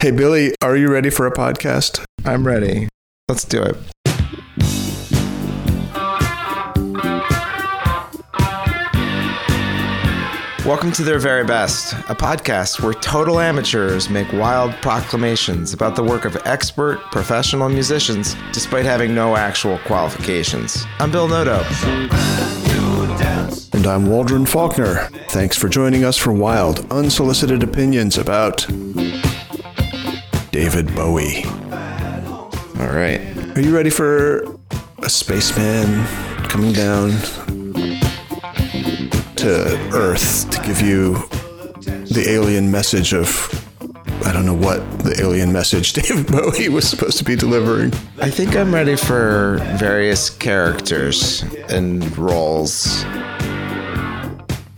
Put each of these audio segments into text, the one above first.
Hey, Billy, are you ready for a podcast? I'm ready. Let's do it. Welcome to Their Very Best, a podcast where total amateurs make wild proclamations about the work of expert professional musicians despite having no actual qualifications. I'm Bill Noto. And I'm Waldron Faulkner. Thanks for joining us for wild, unsolicited opinions about David Bowie. All right. Are you ready for a spaceman coming down to Earth to give you the alien message of I don't know what the alien message David Bowie was supposed to be delivering. I think I'm ready for various characters and roles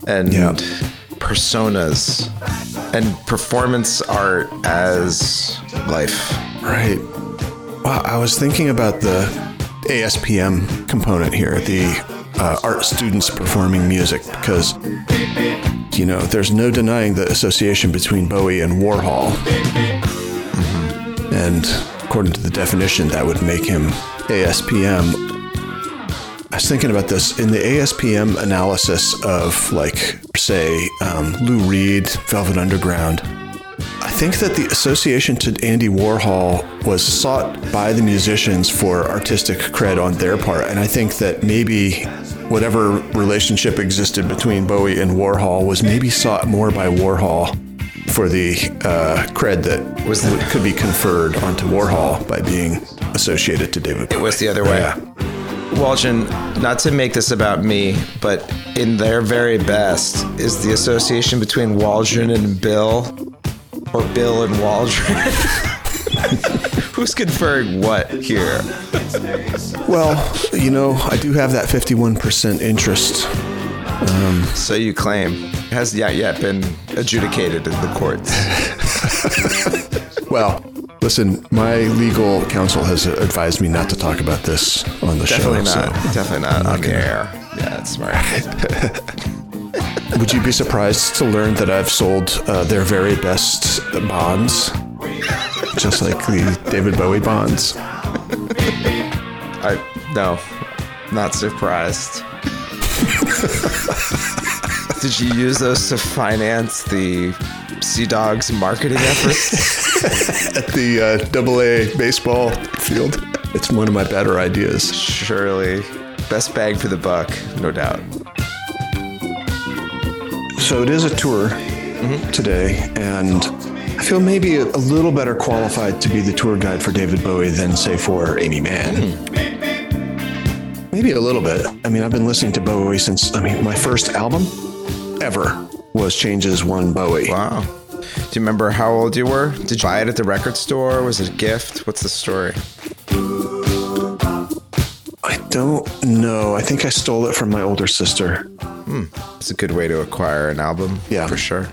and Yeah. Personas and performance art as life. Right. Wow, I was thinking about the ASPM component here, the uh, art students performing music, because, you know, there's no denying the association between Bowie and Warhol. And according to the definition, that would make him ASPM. I was thinking about this in the ASPM analysis of, like, say, um, Lou Reed, Velvet Underground. I think that the association to Andy Warhol was sought by the musicians for artistic cred on their part. And I think that maybe whatever relationship existed between Bowie and Warhol was maybe sought more by Warhol for the uh, cred that Was the- could be conferred onto Warhol by being associated to David Bowie. It was the other way. Yeah. Waldron, not to make this about me, but in their very best, is the association between Waldron and Bill, or Bill and Waldron? Who's conferring what here? Well, you know, I do have that 51% interest. Um, so you claim has not yet been adjudicated in the courts. Well, listen, my legal counsel has advised me not to talk about this on the Definitely show. not. so- Definitely not on the air. Yeah, that's smart. Would you be surprised to learn that I've sold uh, their very best bonds? Just like the David Bowie bonds. I no, not surprised. Did you use those to finance the Sea Dogs marketing efforts? At the uh, double A baseball field. It's one of my better ideas. Surely, best bang for the buck, no doubt. So it is a tour today, and I feel maybe a, a little better qualified to be the tour guide for David Bowie than, say, for Amy Mann. Maybe a little bit. I mean, I've been listening to Bowie since, I mean, my first album ever was Changes One Bowie. Wow. Do you remember how old you were? Did you buy it at the record store? Was it a gift? What's the story? I don't know. I think I stole it from my older sister. Hmm. It's a good way to acquire an album. Yeah. for sure.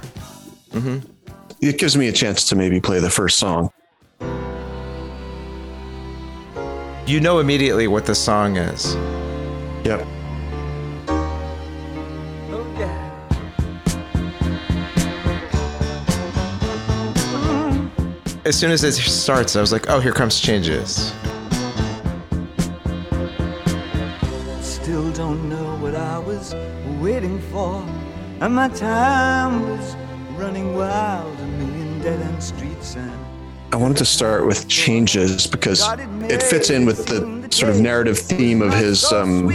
It gives me a chance to maybe play the first song. You know immediately what the song is. Yep. As soon as it starts, I was like, "Oh, here comes changes." Still don't know what I was waiting for. And my time was running wild, a million dead end streets and I wanted to start with changes because it fits in with the sort of narrative theme of his um,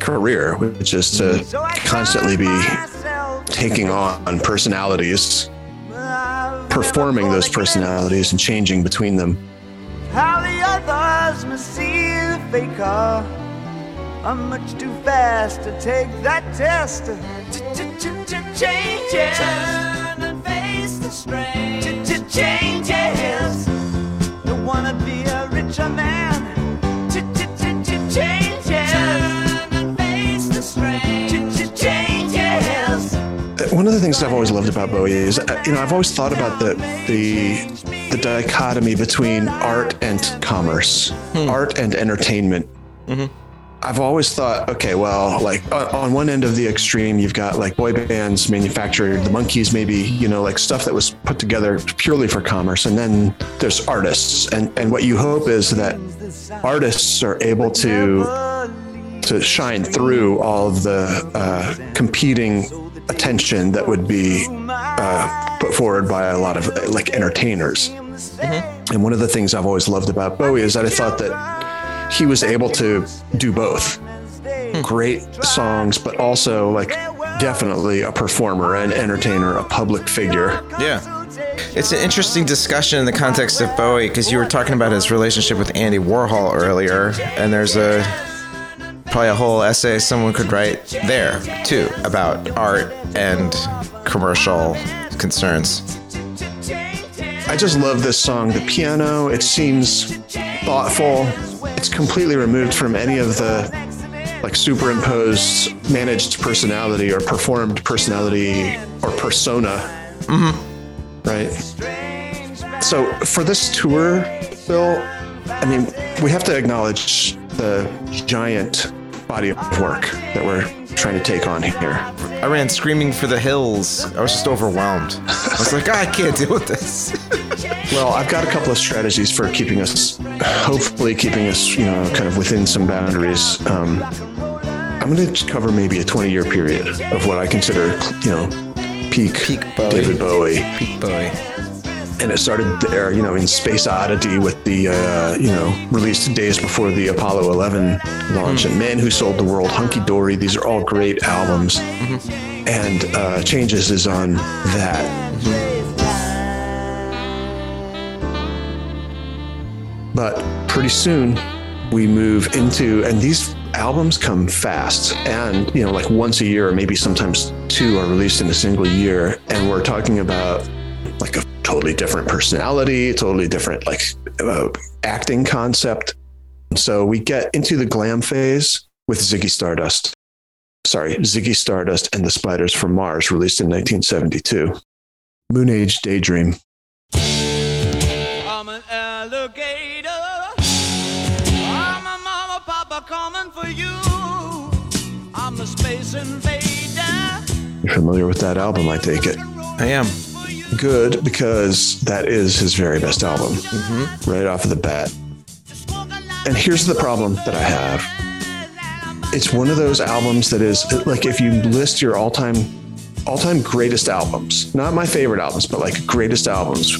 career, which is to constantly be taking on personalities, performing those personalities, and changing between them. How the others must see the faker. I'm much too fast to take that test. Changes. Turn and face the strain. Of the things I've always loved about Bowie is, uh, you know, I've always thought about the the the dichotomy between art and commerce, art and entertainment. I've always thought, okay, well, like on, on one end of the extreme, you've got like boy bands manufactured, the Monkees, maybe, you know, like stuff that was put together purely for commerce. And then there's artists. And, and what you hope is that artists are able to, to shine through all of the uh, competing attention that would be uh, put forward by a lot of like entertainers. And one of the things I've always loved about Bowie is that I thought that he was able to do both great songs, but also like definitely a performer, an entertainer, a public figure. Yeah. It's an interesting discussion in the context of Bowie because you were talking about his relationship with Andy Warhol earlier, and there's a probably a whole essay someone could write there too about art and commercial concerns. I just love this song. The piano, it seems thoughtful. It's completely removed from any of the like superimposed managed personality or performed personality or persona. Mm-hmm. Right. So for this tour, Bill, I mean, we have to acknowledge the giant body of work that we're trying to take on here. I ran screaming for the hills. I was just overwhelmed. I was like, I can't deal with this. Well, I've got a couple of strategies for keeping us, hopefully keeping us, you know, kind of within some boundaries. Um, I'm going to cover maybe a 20 year period of what I consider, you know, peak, Peak Bowie. David Bowie. Peak Bowie. And it started there, you know, in Space Oddity with the, uh, you know, released days before the Apollo 11 launch, and Man Who Sold the World, Hunky Dory. These are all great albums. And uh, Changes is on that. But pretty soon we move into, and these albums come fast. And, you know, like once a year, or maybe sometimes two are released in a single year. And we're talking about like a totally different personality, totally different like uh, acting concept. So we get into the glam phase with Ziggy Stardust. Sorry, Ziggy Stardust and the Spiders from Mars, released in 1972. Moon Age Daydream. I'm an alligator. I'm a mama, papa coming for you. I'm a space invader. You're familiar with that album, I take it. I am. Good because that is his very best album, mm-hmm. right off of the bat. And here's the problem that I have. It's one of those albums that is like if you list your all-time all-time greatest albums, not my favorite albums, but like greatest albums.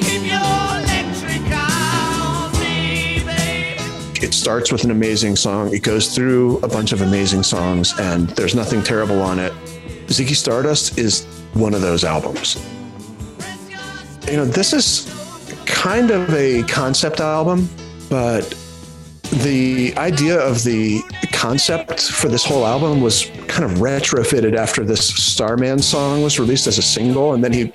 Keep your electric on me, baby. It starts with an amazing song. It goes through a bunch of amazing songs, and there's nothing terrible on it. Ziggy Stardust is one of those albums. You know, this is kind of a concept album, but the idea of the concept for this whole album was kind of retrofitted after this Starman song was released as a single, and then he,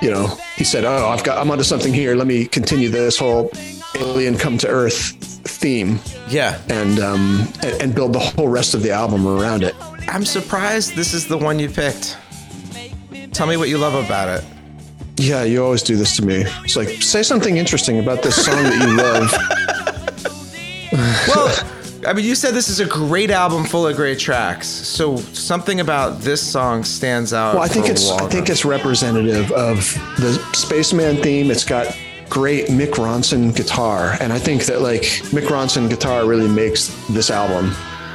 you know, he said, "Oh, I've got, I'm onto something here. Let me continue this whole alien come to Earth theme Yeah. and um, and, and build the whole rest of the album around it." I'm surprised this is the one you picked. Tell me what you love about it. Yeah, you always do this to me. It's like say something interesting about this song that you love. Well, I mean, you said this is a great album full of great tracks. So something about this song stands out. Well, I think it's I think it's representative of the Spaceman theme. It's got great Mick Ronson guitar, and I think that like Mick Ronson guitar really makes this album.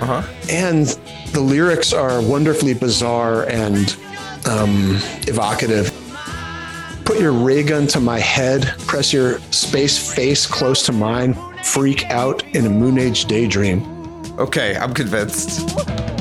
Uh-huh. And the lyrics are wonderfully bizarre and um, evocative. Put your ray gun to my head, press your space face close to mine, freak out in a moon age daydream. Okay, I'm convinced.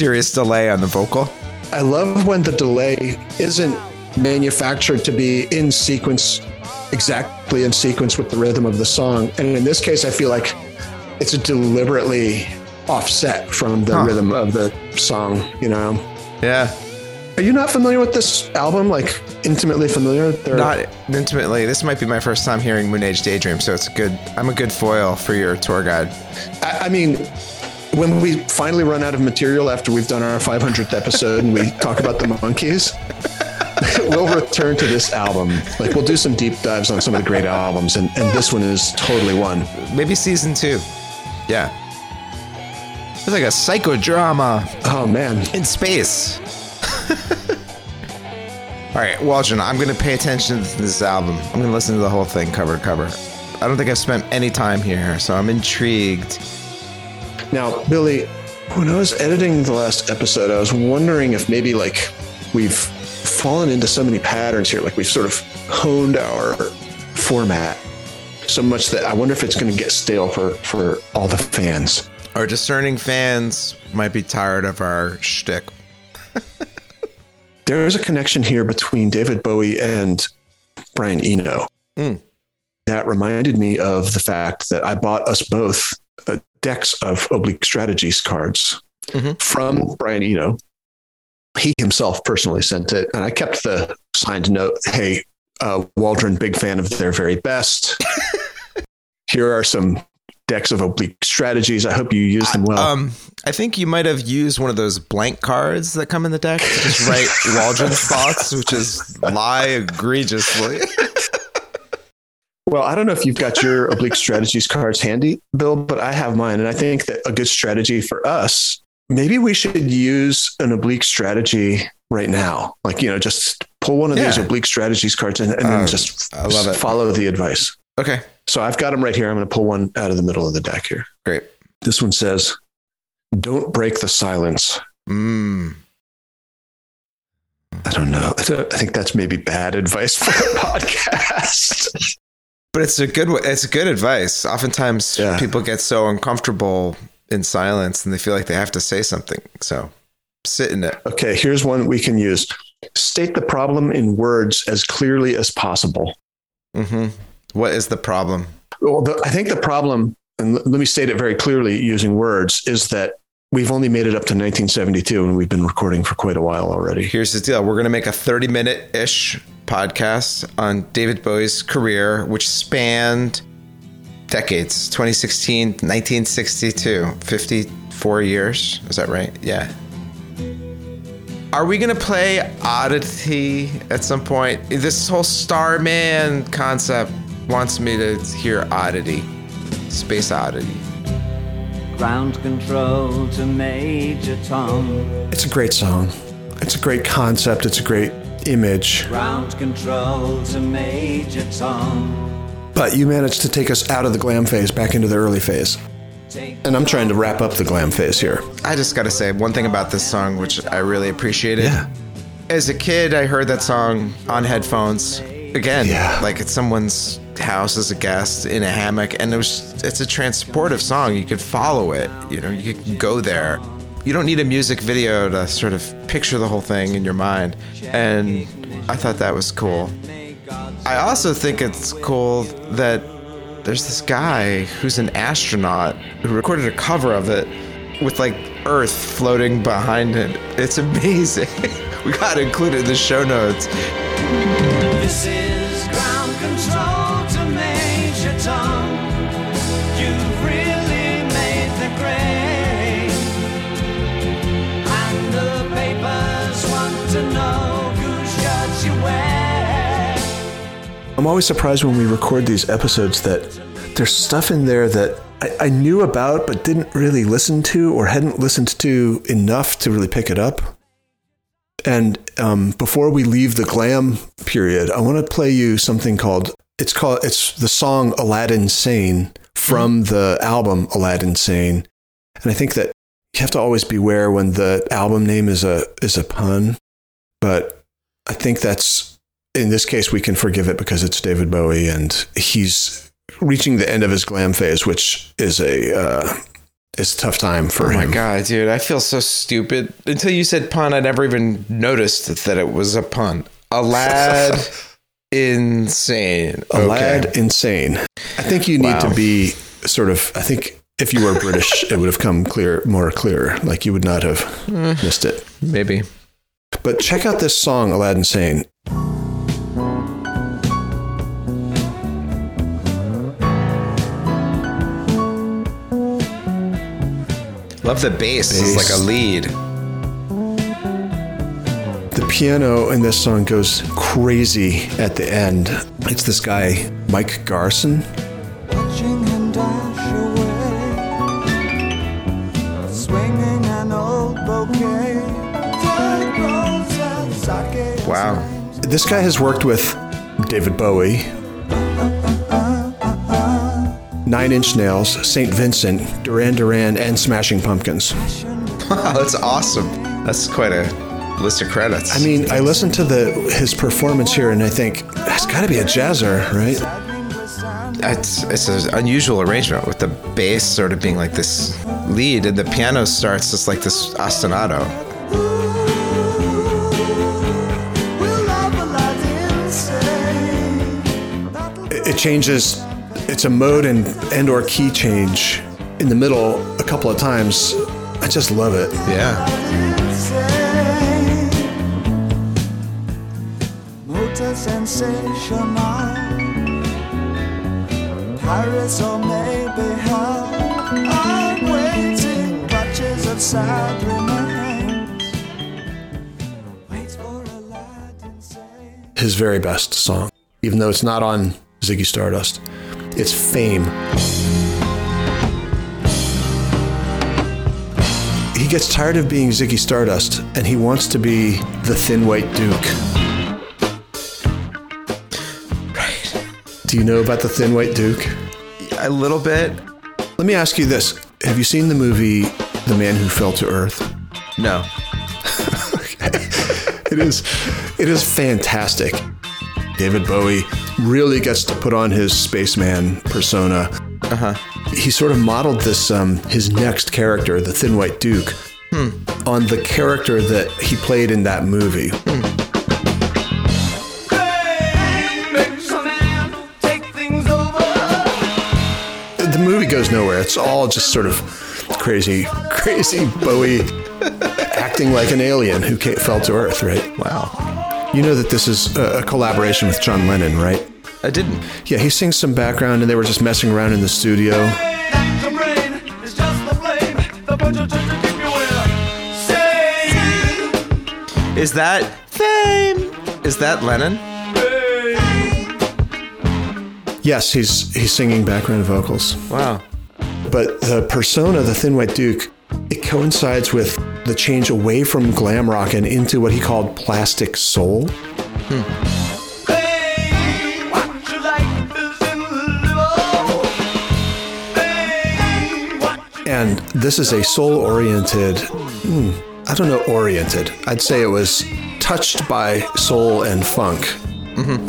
Serious delay on the vocal. I love when the delay isn't manufactured to be in sequence, exactly in sequence with the rhythm of the song. And in this case, I feel like it's deliberately offset from the Huh. rhythm of the song, you know? Yeah. Are you not familiar with this album? Like intimately familiar? They're- Not intimately. This might be my first time hearing Moon Age Daydream, so it's a good. I'm a good foil for your tour guide. I, I mean, when we finally run out of material after we've done our 500th episode and we talk about the Monkees, we'll return to this album. Like we'll do some deep dives on some of the great albums, and, and this one is totally one. Maybe season two. Yeah. It's like a psychodrama Oh man, in space. All right, Waldron, I'm going to pay attention to this album. I'm going to listen to the whole thing cover to cover. I don't think I've spent any time here, so I'm intrigued. Now, Billy, when I was editing the last episode, I was wondering if maybe like we've fallen into so many patterns here, like we've sort of honed our format so much that I wonder if it's going to get stale for for all the fans. Our discerning fans might be tired of our shtick. There is a connection here between David Bowie and Brian Eno. Mm. That reminded me of the fact that I bought us both decks of Oblique Strategies cards Mhm. from Brian Eno. He himself personally sent it, and I kept the signed note Hey, uh, Waldron, big fan of their very best. Here are some decks of Oblique Strategies. I hope you use them well. Um, I think you might have used one of those blank cards that come in the deck to just write Waldron's thoughts, which is lie egregiously. Well, I don't know if you've got your oblique strategies cards handy, Bill, but I have mine. And I think that a good strategy for us, maybe we should use an oblique strategy right now. Like, you know, just pull one of these oblique strategies cards and, and Uh, then just I love it. follow the advice. Okay, So I've got them right here. I'm going to pull one out of the middle of the deck here. great. This one says, Don't break the silence. Mm. I don't know. I think that's maybe bad advice for a podcast. But it's a good. It's good advice. Oftentimes, Yeah. people get so uncomfortable in silence, and they feel like they have to say something. So, sit in it. okay, here's one we can use. State the problem in words as clearly as possible. Mm-hmm. What is the problem? Well, the, I think the problem, and l- let me state it very clearly using words, is that we've only made it up to 1972 and we've been recording for quite a while already. Here's the deal. We're going to make a 30 minute ish podcast on David Bowie's career, which spanned decades 2016, 1962, 54 years. Is that right? Yeah. Are we going to play Oddity at some point? This whole Starman concept wants me to hear Oddity, Space Oddity. Ground control to Major Tom. It's a great song. It's a great concept. It's a great image. Ground control to Major Tom. But you managed to take us out of the glam phase back into the early phase. And I'm trying to wrap up the glam phase here. I just got to say one thing about this song, which I really appreciated. Yeah. As a kid, I heard that song on headphones again, Yeah. like at someone's house as a guest in a hammock, and it was it's a transportive song. You could follow it, you know, you could go there. You don't need a music video to sort of picture the whole thing in your mind, and I thought that was cool. I also think it's cool that there's this guy who's an astronaut who recorded a cover of it with like Earth floating behind it. It's amazing. we got to include it in the show notes. I'm always surprised when we record these episodes that there's stuff in there that I, I knew about but didn't really listen to or hadn't listened to enough to really pick it up. And um, before we leave the glam period, I want to play you something called it's called it's the song Aladdin Sane from the album Aladdin Sane. And I think that you have to always beware when the album name is a is a pun, but I think that's in this case we can forgive it because it's David Bowie and he's reaching the end of his glam phase, which is a uh, is a tough time for Oh my him. god, dude, I feel so stupid. Until you said pun, I never even noticed that it was a pun. A lad insane. A Okay. lad insane. I think you need Wow. to be sort of. I think if you were British, it would have come clear, more clear. Like you would not have Hmm. missed it. Maybe. But check out this song, Aladdin Sane. Love the bass. It's like a lead. The piano in this song goes crazy at the end. It's this guy, Mike Garson. watching him dash away, swinging an old bouquet. Sake Wow. This guy has worked with David Bowie, Nine Inch Nails, St. Vincent, Duran Duran, and Smashing Pumpkins. Wow, that's awesome. That's quite a list of credits. I mean, I listen to the his performance here and I think that's got to be a jazzer, right? it's it's an unusual arrangement with the bass sort of being like this lead, and the piano starts just like this ostinato. We'll love Aladdin say, It it changes. It's a mode and and or key change in the middle a couple of times. I just love it. Yeah. Aladdin say. Motor sensational. Paris or maybe hell. I'm waiting, clutches of sad remains. Waits for Aladdin say. His very best song, even though it's not on Ziggy Stardust. It's Fame. He gets tired of being Ziggy Stardust and he wants to be the Thin White Duke. Right. Do you know about the Thin White Duke? A little bit. Let me ask you this. Have you seen the movie The Man Who Fell to Earth? No. okay. It is it is fantastic. David Bowie really gets to put on his spaceman persona. Uh-huh. He sort of modeled this um, his next character, the Thin White Duke, on the character that he played in that movie. The movie goes nowhere. It's all just sort of crazy, crazy Bowie acting like an alien who fell to Earth, right? Wow. You know that this is a collaboration with John Lennon, right? I didn't. Yeah, he sings some background and they were just messing around in the studio. Is that fame? Is that Lennon? Yes, he's he's singing background vocals. Wow. But the persona, the Thin White Duke, it coincides with the change away from glam rock and into what he called plastic soul. And this is a soul oriented, hmm, I don't know, oriented. I'd say it was touched by soul and funk. Mm-hmm.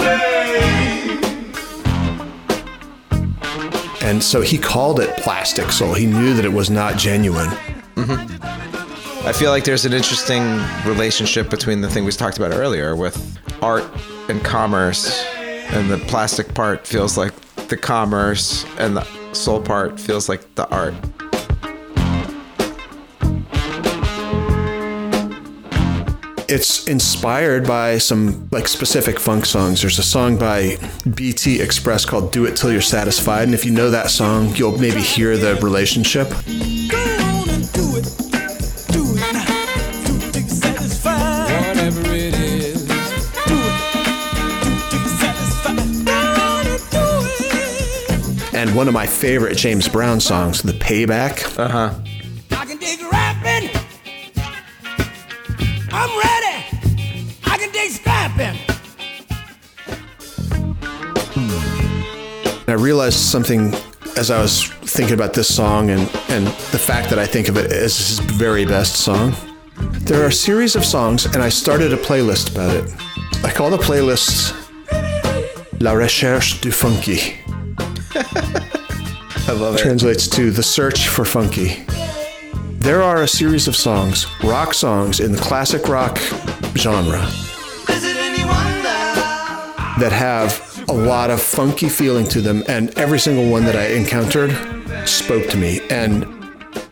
And so he called it plastic soul. He knew that it was not genuine. Mm-hmm. I feel like there's an interesting relationship between the thing we talked about earlier with art and commerce, and the plastic part feels like the commerce, and the soul part feels like the art. It's inspired by some like specific funk songs. There's a song by BT Express called Do It Till You're Satisfied. And if you know that song, you'll maybe hear the relationship. Whatever it is. And one of my favorite James Brown songs, The Payback. Uh huh. And I realized something as I was thinking about this song and, and the fact that I think of it as his very best song. There are a series of songs, and I started a playlist about it. I call the playlist La Recherche du Funky. I love it. translates to the search for funky. There are a series of songs, rock songs in the classic rock genre, that have a lot of funky feeling to them, and every single one that I encountered spoke to me. And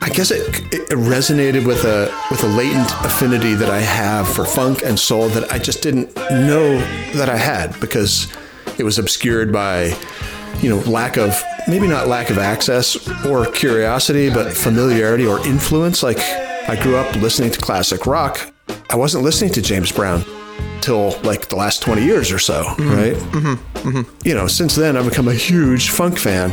I guess it, it resonated with a with a latent affinity that I have for funk and soul that I just didn't know that I had because it was obscured by you know lack of maybe not lack of access or curiosity but familiarity or influence. Like I grew up listening to classic rock. I wasn't listening to James Brown till like the last 20 years or so right? Mm-hmm. you know since then I've become a huge funk fan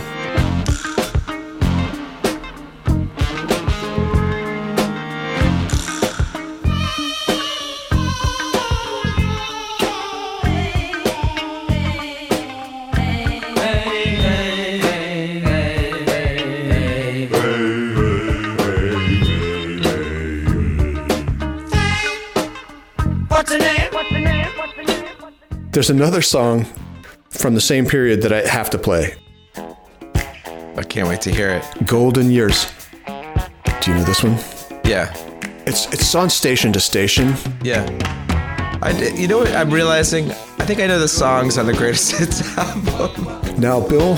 There's another song from the same period that I have to play. I can't wait to hear it. Golden Years. Do you know this one? Yeah. It's it's on station to station. Yeah. I, you know what I'm realizing? I think I know the songs on the Greatest Hits album. Now, Bill,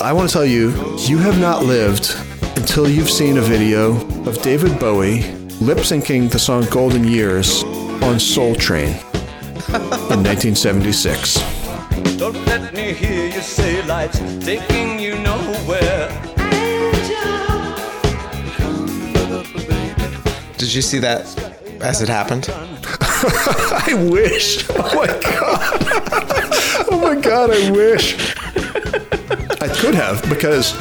I want to tell you, you have not lived until you've seen a video of David Bowie lip syncing the song Golden Years on Soul Train in 1976. Don't let me hear you say life's taking you nowhere. Did you see that as it happened? I wish. Oh my god. oh my god, I wish. I could have because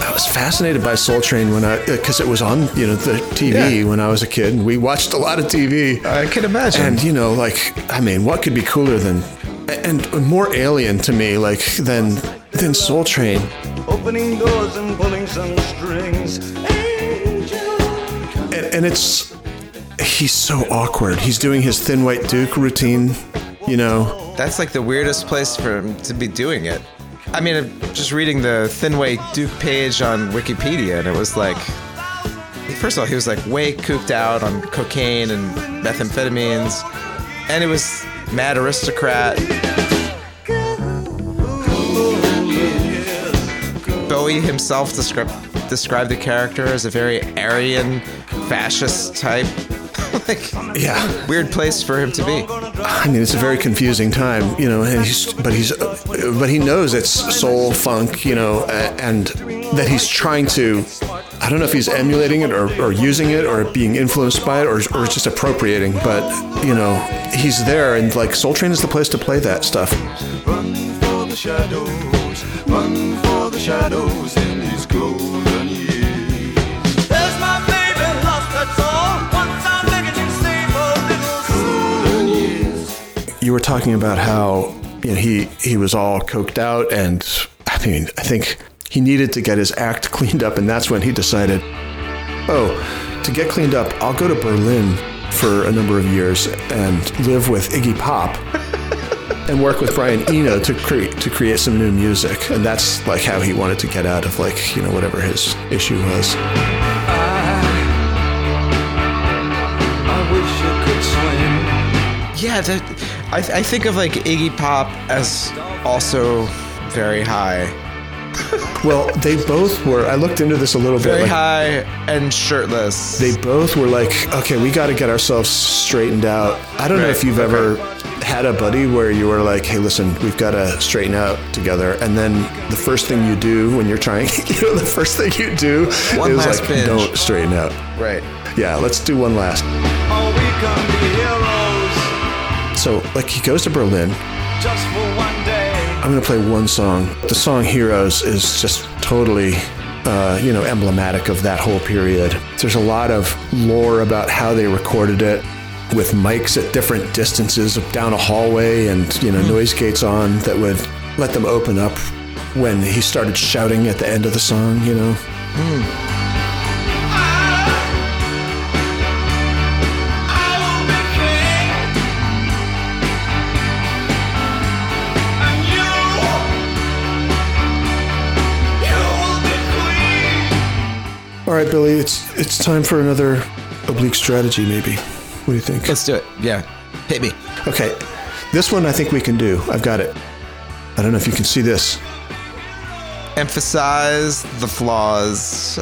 I was fascinated by Soul Train when I because it was on you know the TV Yeah. when I was a kid and we watched a lot of TV. I can imagine. And you know, like I mean, what could be cooler than and more alien to me like than than Soul Train? Opening doors and pulling some strings. And, and it's he's so awkward. He's doing his Thin White Duke routine, you know. That's like the weirdest place for him to be doing it. I mean, I'm just reading the Thin White Duke page on Wikipedia, and it was like, first of all, he was like way cooped out on cocaine and methamphetamines, and it was mad aristocrat. Bowie himself described the character as a very Aryan, fascist type. Like, Yeah. weird place for him to be. I mean, it's a very confusing time, you know. And he's, but he's, but he knows it's soul funk, you know, and that he's trying to. I don't know if he's emulating it or, or using it or being influenced by it or, or just appropriating, but you know, he's there, and like Soul Train is the place to play that stuff. Run for the shadows, run for the shadows in these golden years. There's my baby lost her soul. Were talking about how you know he he was all coked out, and I mean, I think he needed to get his act cleaned up, and that's when he decided, oh, to get cleaned up, I'll go to Berlin for a number of years and live with Iggy Pop. And work with Brian Eno to create to create some new music, and that's like how he wanted to get out of like you know whatever his issue was. I wish I could swim. Yeah, that, I, I think of like Iggy Pop as also very high, Well, they both were. I looked into this a little very bit. like, high and shirtless. they both were like, okay, we got to get ourselves straightened out. I don't know if you've ever had a buddy where you were like, hey, listen, we've got to straighten out together. And then the first thing you do when you're trying, you know, the first thing you do One is like, binge. don't straighten out. right. Yeah, let's do one last. So, like, he goes to Berlin. just for one day. I'm going to play one song. The song Heroes is just totally, uh, you know, emblematic of that whole period. There's a lot of lore about how they recorded it with mics at different distances down a hallway and, you know, noise gates on that would let them open up when he started shouting at the end of the song, you know. All right, Billy, it's it's time for another oblique strategy, maybe. What do you think? Let's do it. Yeah. Hit me. Okay, this one I think we can do. I've got it. I don't know if you can see this. Emphasize the flaws.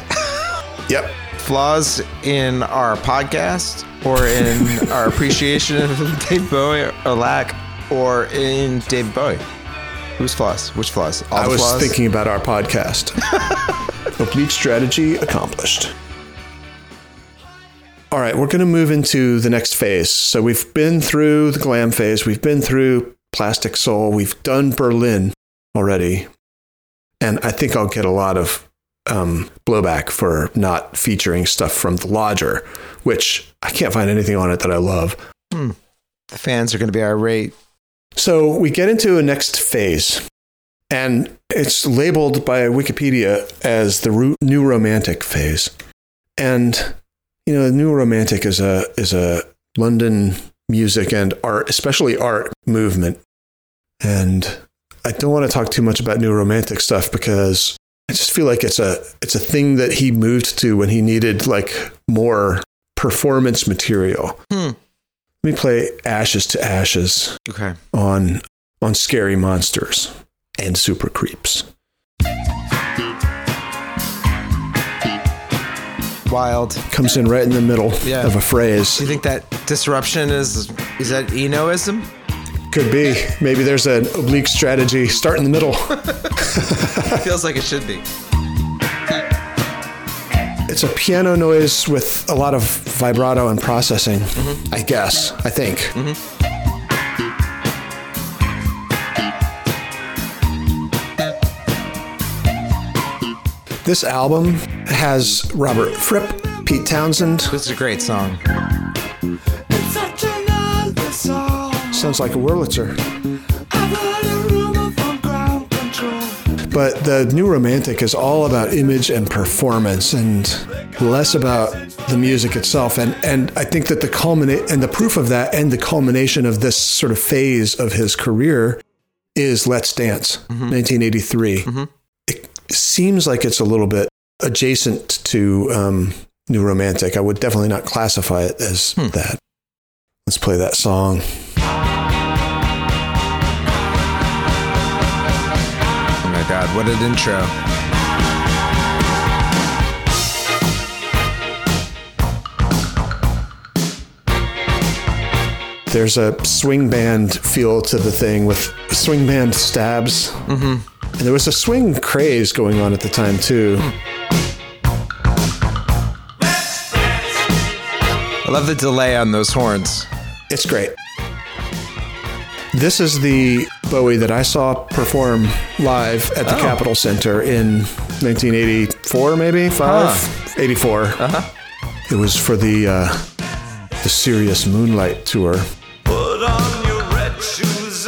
Yep. Flaws in our podcast, or in our appreciation of Dave Bowie, or lack, or in Dave Bowie. Whose flaws? Which flaws? All I was flaws? thinking about our podcast. Oblique strategy accomplished. All right, we're going to move into the next phase. So we've been through the glam phase, we've been through Plastic Soul, we've done Berlin already. And I think I'll get a lot of um, blowback for not featuring stuff from The Lodger, which I can't find anything on it that I love. The fans are going to be irate. So we get into a next phase, and it's labeled by Wikipedia as the new romantic phase. And you know, the new romantic is a is a London music and art, especially art movement. And I don't want to talk too much about new romantic stuff because I just feel like it's a it's a thing that he moved to when he needed like more performance material. Hmm. Let me play Ashes to Ashes Okay. on on scary monsters and super creeps. Wild. Comes in right in the middle Yeah. of a phrase. Do you think that disruption is is that Enoism? Could be. Maybe there's an oblique strategy. Start in the middle. Feels like it should be. It's a piano noise with a lot of vibrato and processing, mm-hmm. I guess. I think. Mm-hmm. This album has Robert Fripp, Pete Townshend. This is a great song. It's such another song. Sounds like a Wurlitzer. I've heard a rumor from ground control. But the new romantic is all about image and performance and less about the music itself. And and I think that the culminate and the proof of that and the culmination of this sort of phase of his career is Let's Dance, mm-hmm. 1983. It mm-hmm. Seems like it's a little bit adjacent to um, New Romantic. I would definitely not classify it as that. Let's play that song. Oh my god, what an intro. there's a swing band feel to the thing with swing band stabs. Mm-hmm. And there was a swing craze going on at the time too. I love the delay on those horns. It's great. This is the Bowie that I saw perform live at the Oh. Capitol Center in 1984, maybe five, 84. Uh-huh. It was for the uh, the Serious Moonlight tour. Put on your red shoes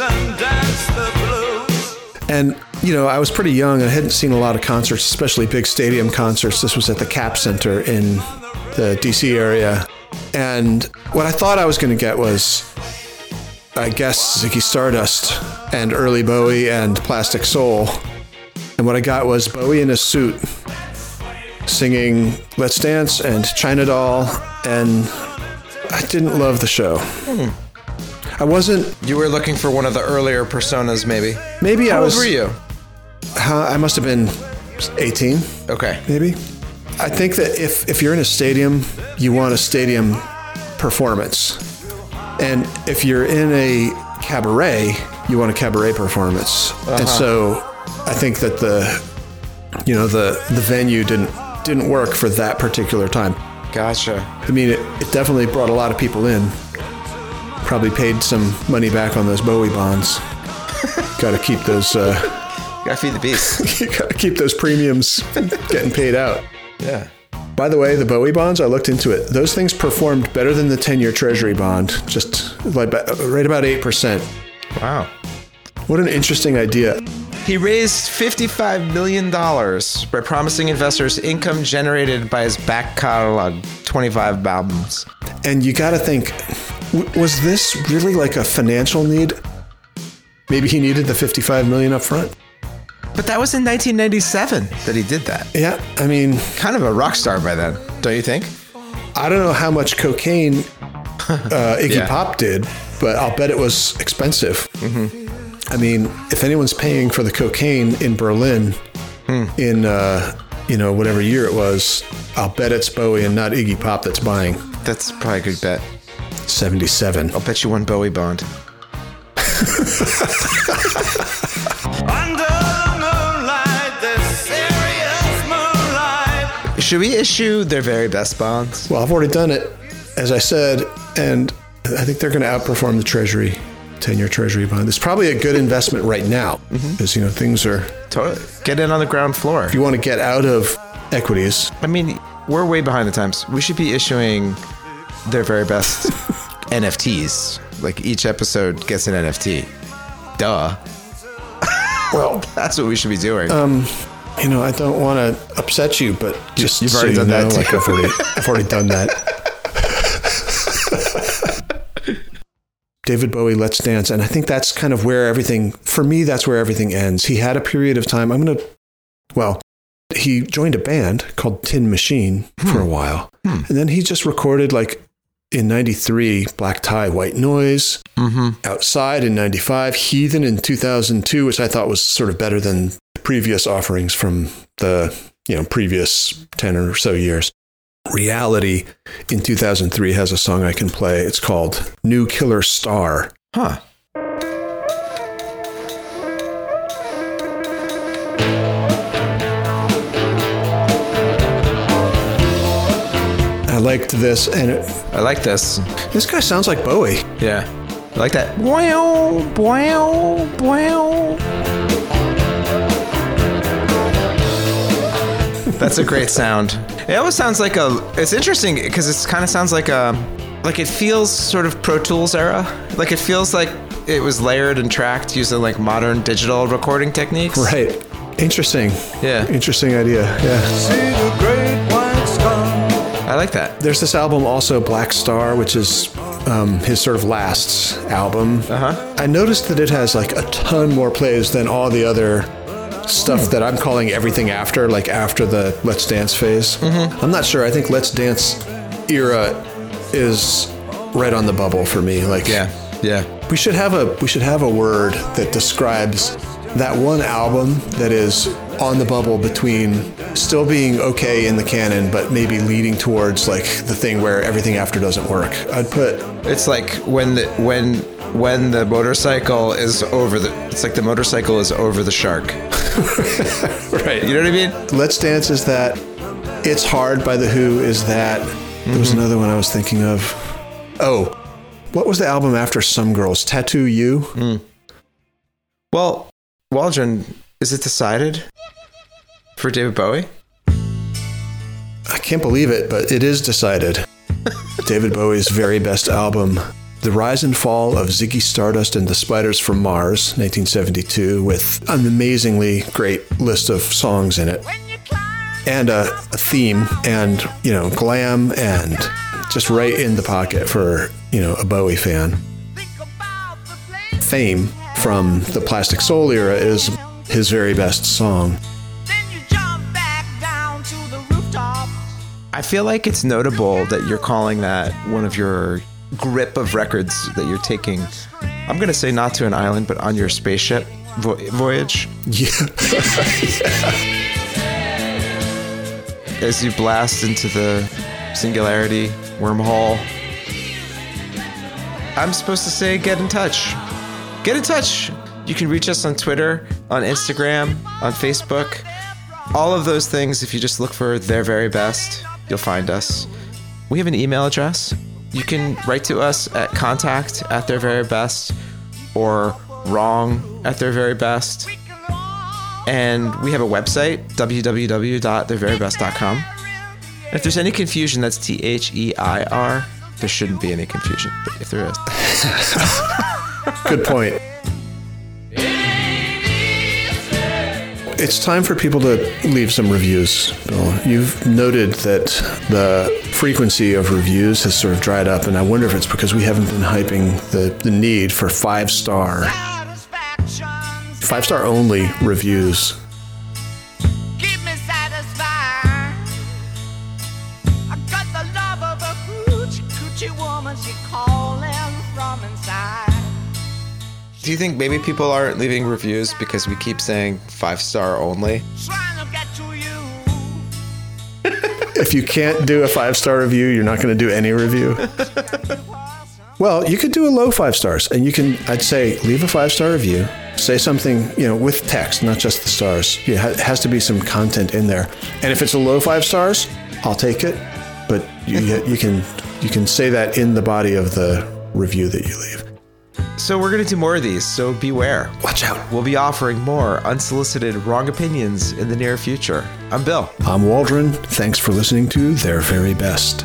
and dance the blues. And, you know, I was pretty young. I hadn't seen a lot of concerts, especially big stadium concerts. This was at the Cap Center in the DC area. And what I thought I was going to get was, I guess, Ziggy Stardust and early Bowie and Plastic Soul. And what I got was Bowie in a suit singing Let's Dance and China Doll. And I didn't love the show. Hmm. I wasn't, You were looking for one of the earlier personas, maybe. maybe I How old was. were you? How, I must have been 18. Okay. maybe. I think that if if you're in a stadium, you want a stadium performance, and if you're in a cabaret, you want a cabaret performance. And so, I think that the you know the the venue didn't didn't work for that particular time. Gotcha. I mean, it, it definitely brought a lot of people in. Probably paid some money back on those Bowie bonds. Got to keep those. Uh, Gotta feed the beast. you got to keep those premiums getting paid out. yeah. By the way, the Bowie bonds, I looked into it. Those things performed better than the 10 year Treasury bond, just like right about 8%. Wow. What an interesting idea. He raised $55 million by promising investors income generated by his back catalog, 25 albums. And you got to think, was this really like a financial need? Maybe he needed the 55 million up front. But that was in 1997 that he did that. Yeah, I mean, Kind of a rock star by then, don't you think? I don't know how much cocaine uh, Iggy Yeah. Pop did, but I'll bet it was expensive. I mean, if anyone's paying for the cocaine in Berlin in uh, you know, whatever year it was, I'll bet it's Bowie and not Iggy Pop that's buying That's probably a good bet. 77. I'll bet you one Bowie bond. Should we issue their very best bonds? Well, I've already done it, as I said, and I think they're going to outperform the Treasury, 10 year Treasury bond. It's probably a good investment right now mm-hmm. because, you know, things are, Totally. Get in on the ground floor. If you want to get out of equities, I mean, we're way behind the times. We should be issuing their very best NFTs. Like each episode gets an NFT. Duh. well, That's what we should be doing. Um, you know, I don't want to upset you, but just you've so already you done that know, too. like I've already, I've already done that. David Bowie, Let's Dance. And I think that's kind of where everything, for me, that's where everything ends. He had a period of time. I'm going to, well, he joined a band called Tin Machine for a hmm. while. Hmm. And then he just recorded, like, in 93, Black Tie, White Noise. Mm-hmm. Outside in 95, Heathen in 2002, which I thought was sort of better than previous offerings from the, you know, previous 10 or so years. Reality in 2003 has a song I can play. It's called New Killer Star. huh. I liked this, and it, I like this. this guy sounds like Bowie. Yeah. I like that. Wow, wow, wow. That's a great sound. It always sounds like a. It's interesting because it kind of sounds like a. Like it feels sort of Pro Tools era. Like it feels like it was layered and tracked using like modern digital recording techniques. Right. Interesting. Yeah. Interesting idea. Yeah. See the great white star. I like that. There's this album also, Blackstar, which is um, his sort of last album. Uh-huh. I noticed that it has like a ton more plays than all the other stuff that I'm calling everything after, like after the Let's Dance phase. Mm-hmm. I'm not sure. I think Let's Dance era is right on the bubble for me. Like, Yeah. Yeah. we should have a we should have a word that describes that one album that is on the bubble between still being okay in the canon but maybe leading towards like the thing where everything after doesn't work i'd put It's like when the when when the motorcycle is over the. It's like the motorcycle is over the shark. right. You know what I mean? let's dance is that it's hard by the who is that. There was mm-hmm. another one i was thinking of. Oh. What was the album after some girls? Tattoo you? Hmm. Well, Waldron, is it decided for David Bowie? I can't believe it, but it is decided. David Bowie's very best album, The Rise and Fall of Ziggy Stardust and the Spiders from Mars, 1972, with an amazingly great list of songs in it, and a, a theme, and, you know, glam, and just right in the pocket for, you know, a Bowie fan. Fame from the Plastic Soul era is his very best song. I feel like it's notable that you're calling that one of your grip of records that you're taking. I'm going to say not to an island, but on your spaceship vo- voyage Yeah. as you blast into the singularity wormhole. I'm supposed to say get in touch. Get in touch. You can reach us on Twitter, on Instagram, on Facebook. All of those things, if you just look for their very best, you'll find us. We have an email address. You can write to us at contact at their very best or wrong at their very best. And we have a website, www.theirverybest.com. If there's any confusion, that's T H E I R. There shouldn't be any confusion, but if there is, Good point. It's time for people to leave some reviews, Bill. You've noted that the frequency of reviews has sort of dried up, and I wonder if it's because we haven't been hyping the, the need for five star, five star only reviews. Do you think maybe people aren't leaving reviews because we keep saying five star only? Trying to get to you. if you can't do a five star review, you're not going to do any review. Well, you could do a low five stars, and you can. I'd say leave a five star review. Say something, you know, with text, not just the stars. It has to be some content in there. And if it's a low five stars, I'll take it. But you, you can you can say that in the body of the review that you leave. So we're gonna do more of these. So beware. Watch out. We'll be offering more unsolicited wrong opinions in the near future. I'm Bill. I'm Waldron. Thanks for listening to Their Very Best.